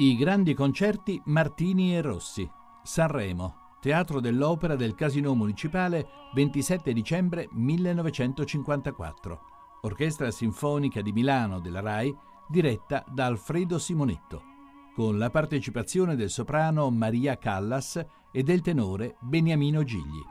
I grandi concerti Martini e Rossi. Sanremo, Teatro dell'Opera del Casino Municipale, 27 dicembre 1954. Orchestra Sinfonica di Milano della RAI, diretta da Alfredo Simonetto, con la partecipazione del soprano Maria Callas e del tenore Beniamino Gigli.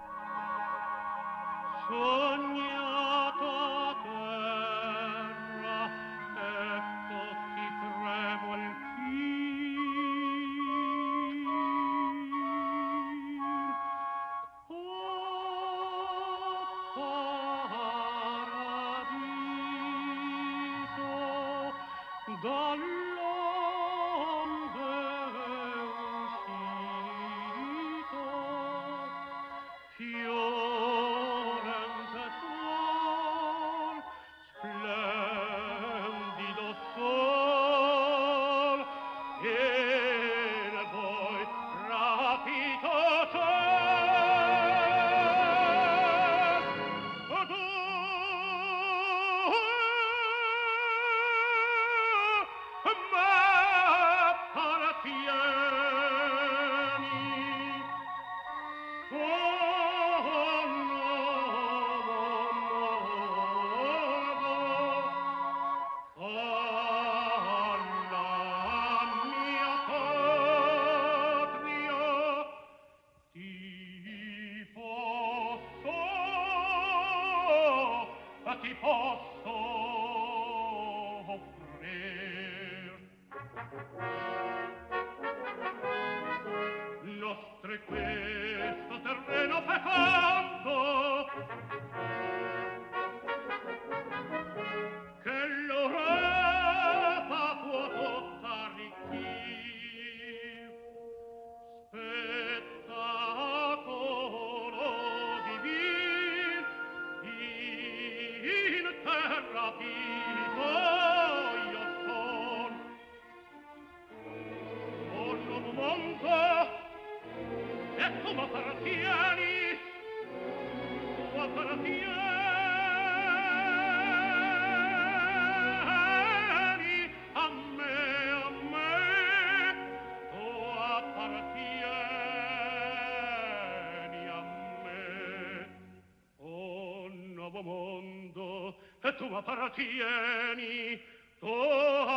tu appartieni tu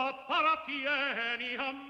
appartieni a me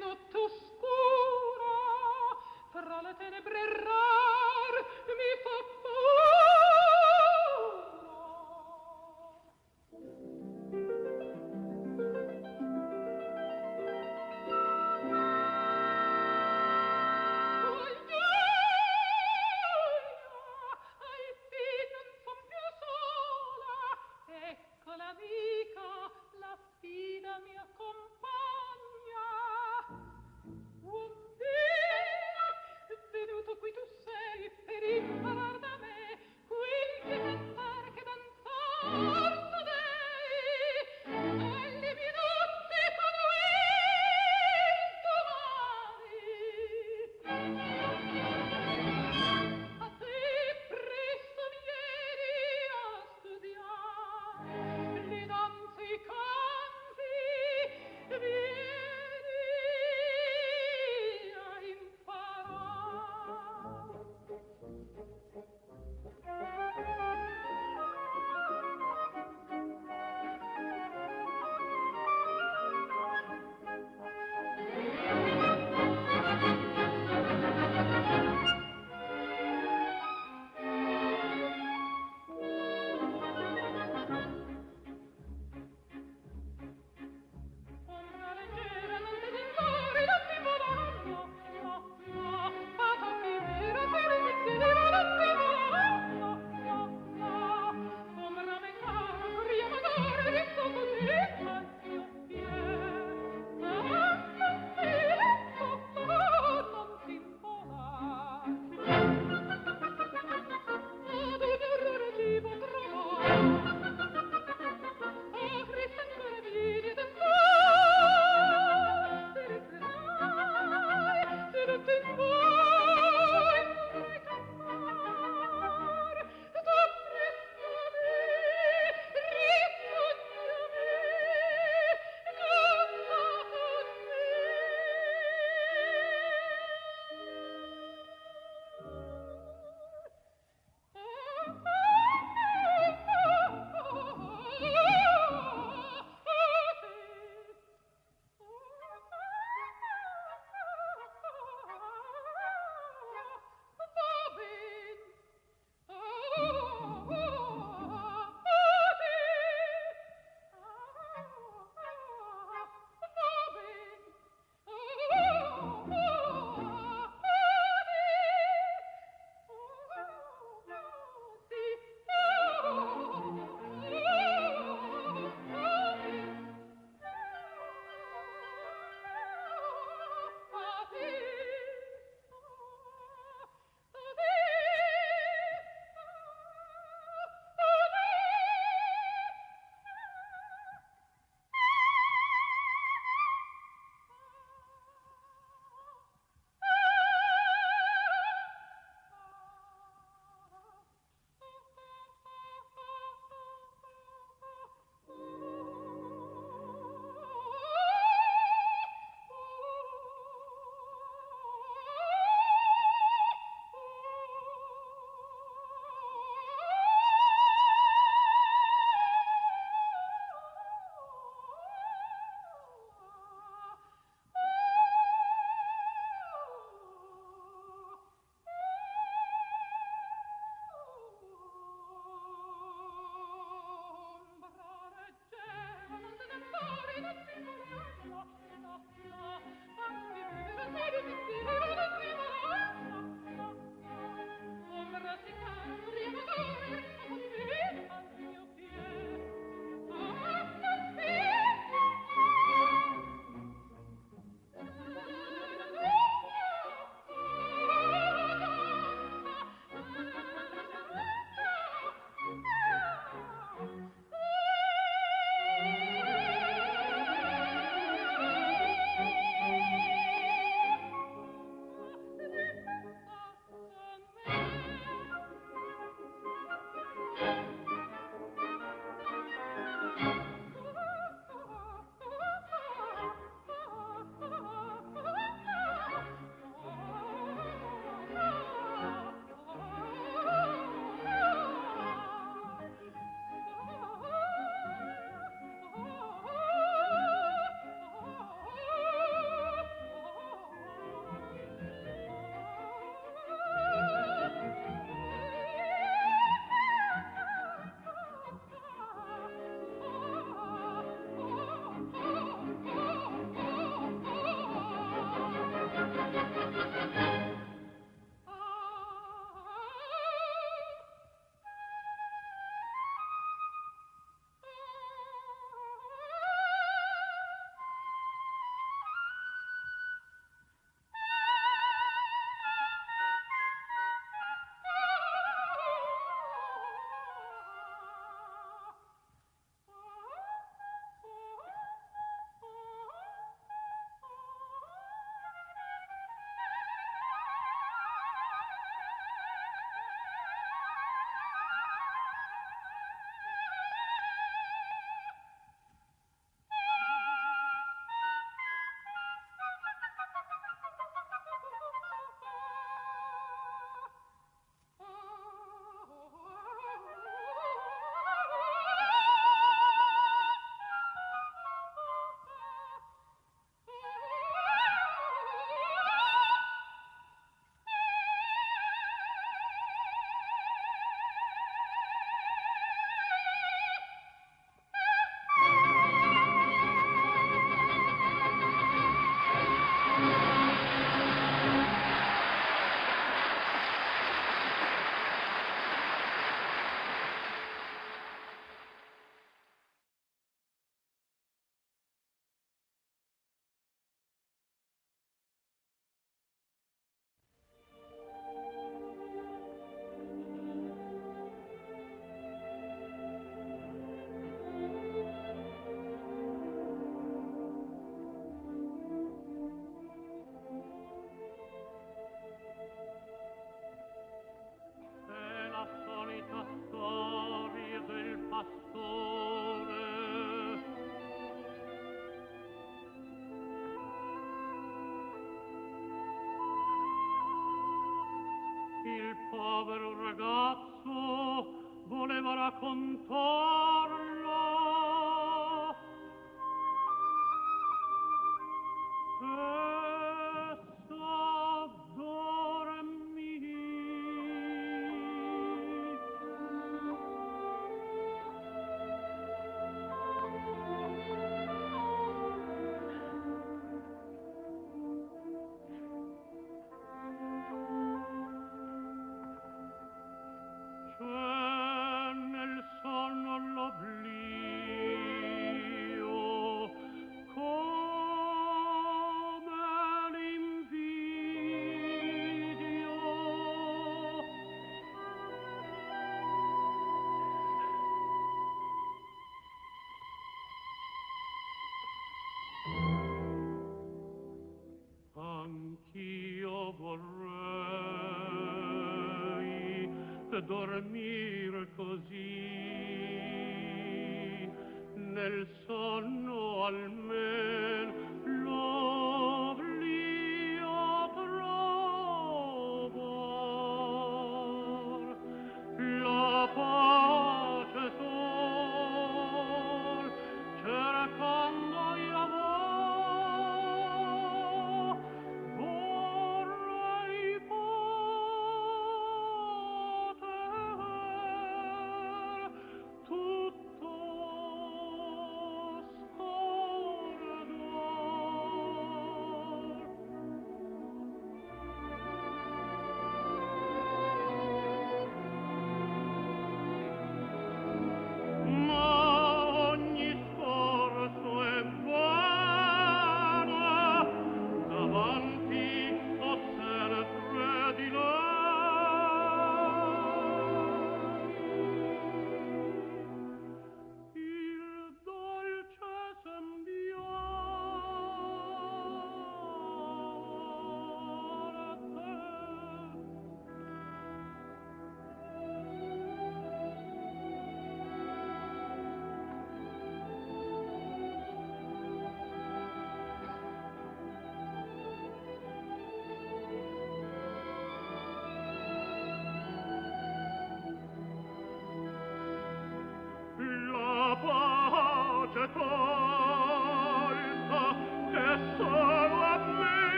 notte oscura fra le tenebre rare dormir così. Nel sonno almen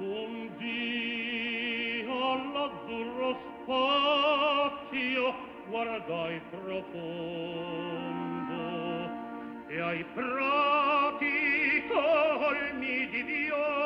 un dio all'azzurro spazio guardai profondo. E ai prati colmi di viola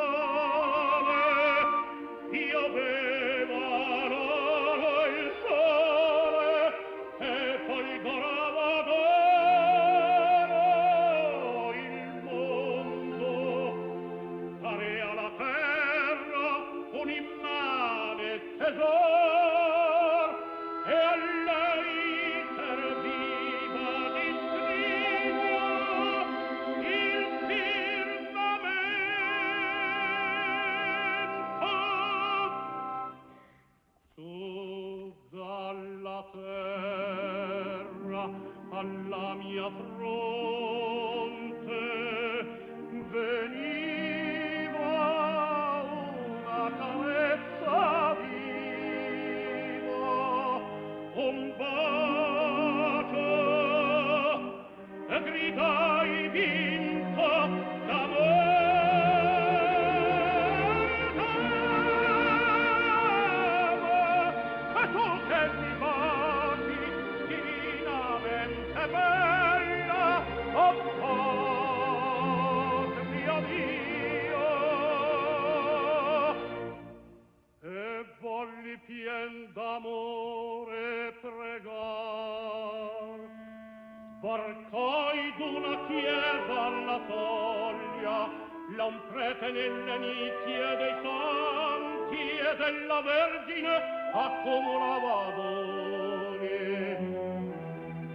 Varcai d'una chiesa alla soglia, la un prete nelle nicchie dei santi e della vergine accumulava doni.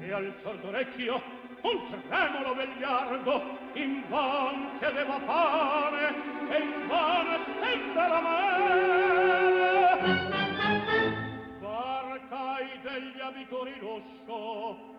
E al sordo orecchio un tremolo vegliardo in van chiedeva pane e in vano stende la mele. Barcai degli abitori lo sciocco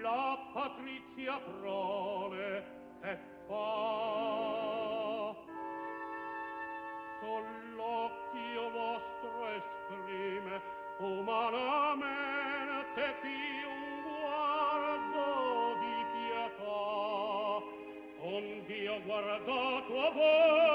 la patrizia prole che fa. Soll'occhio vostro esprime umanamente più un guardo di pietà. Ond'io guardato a voi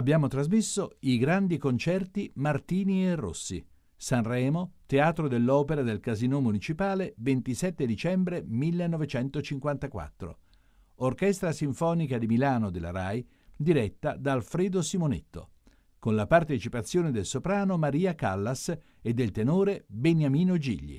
Abbiamo trasmesso i grandi concerti Martini e Rossi. Sanremo, Teatro dell'Opera del Casino Municipale, 27 dicembre 1954. Orchestra Sinfonica di Milano della RAI, diretta da Alfredo Simonetto, con la partecipazione del soprano Maria Callas e del tenore Beniamino Gigli.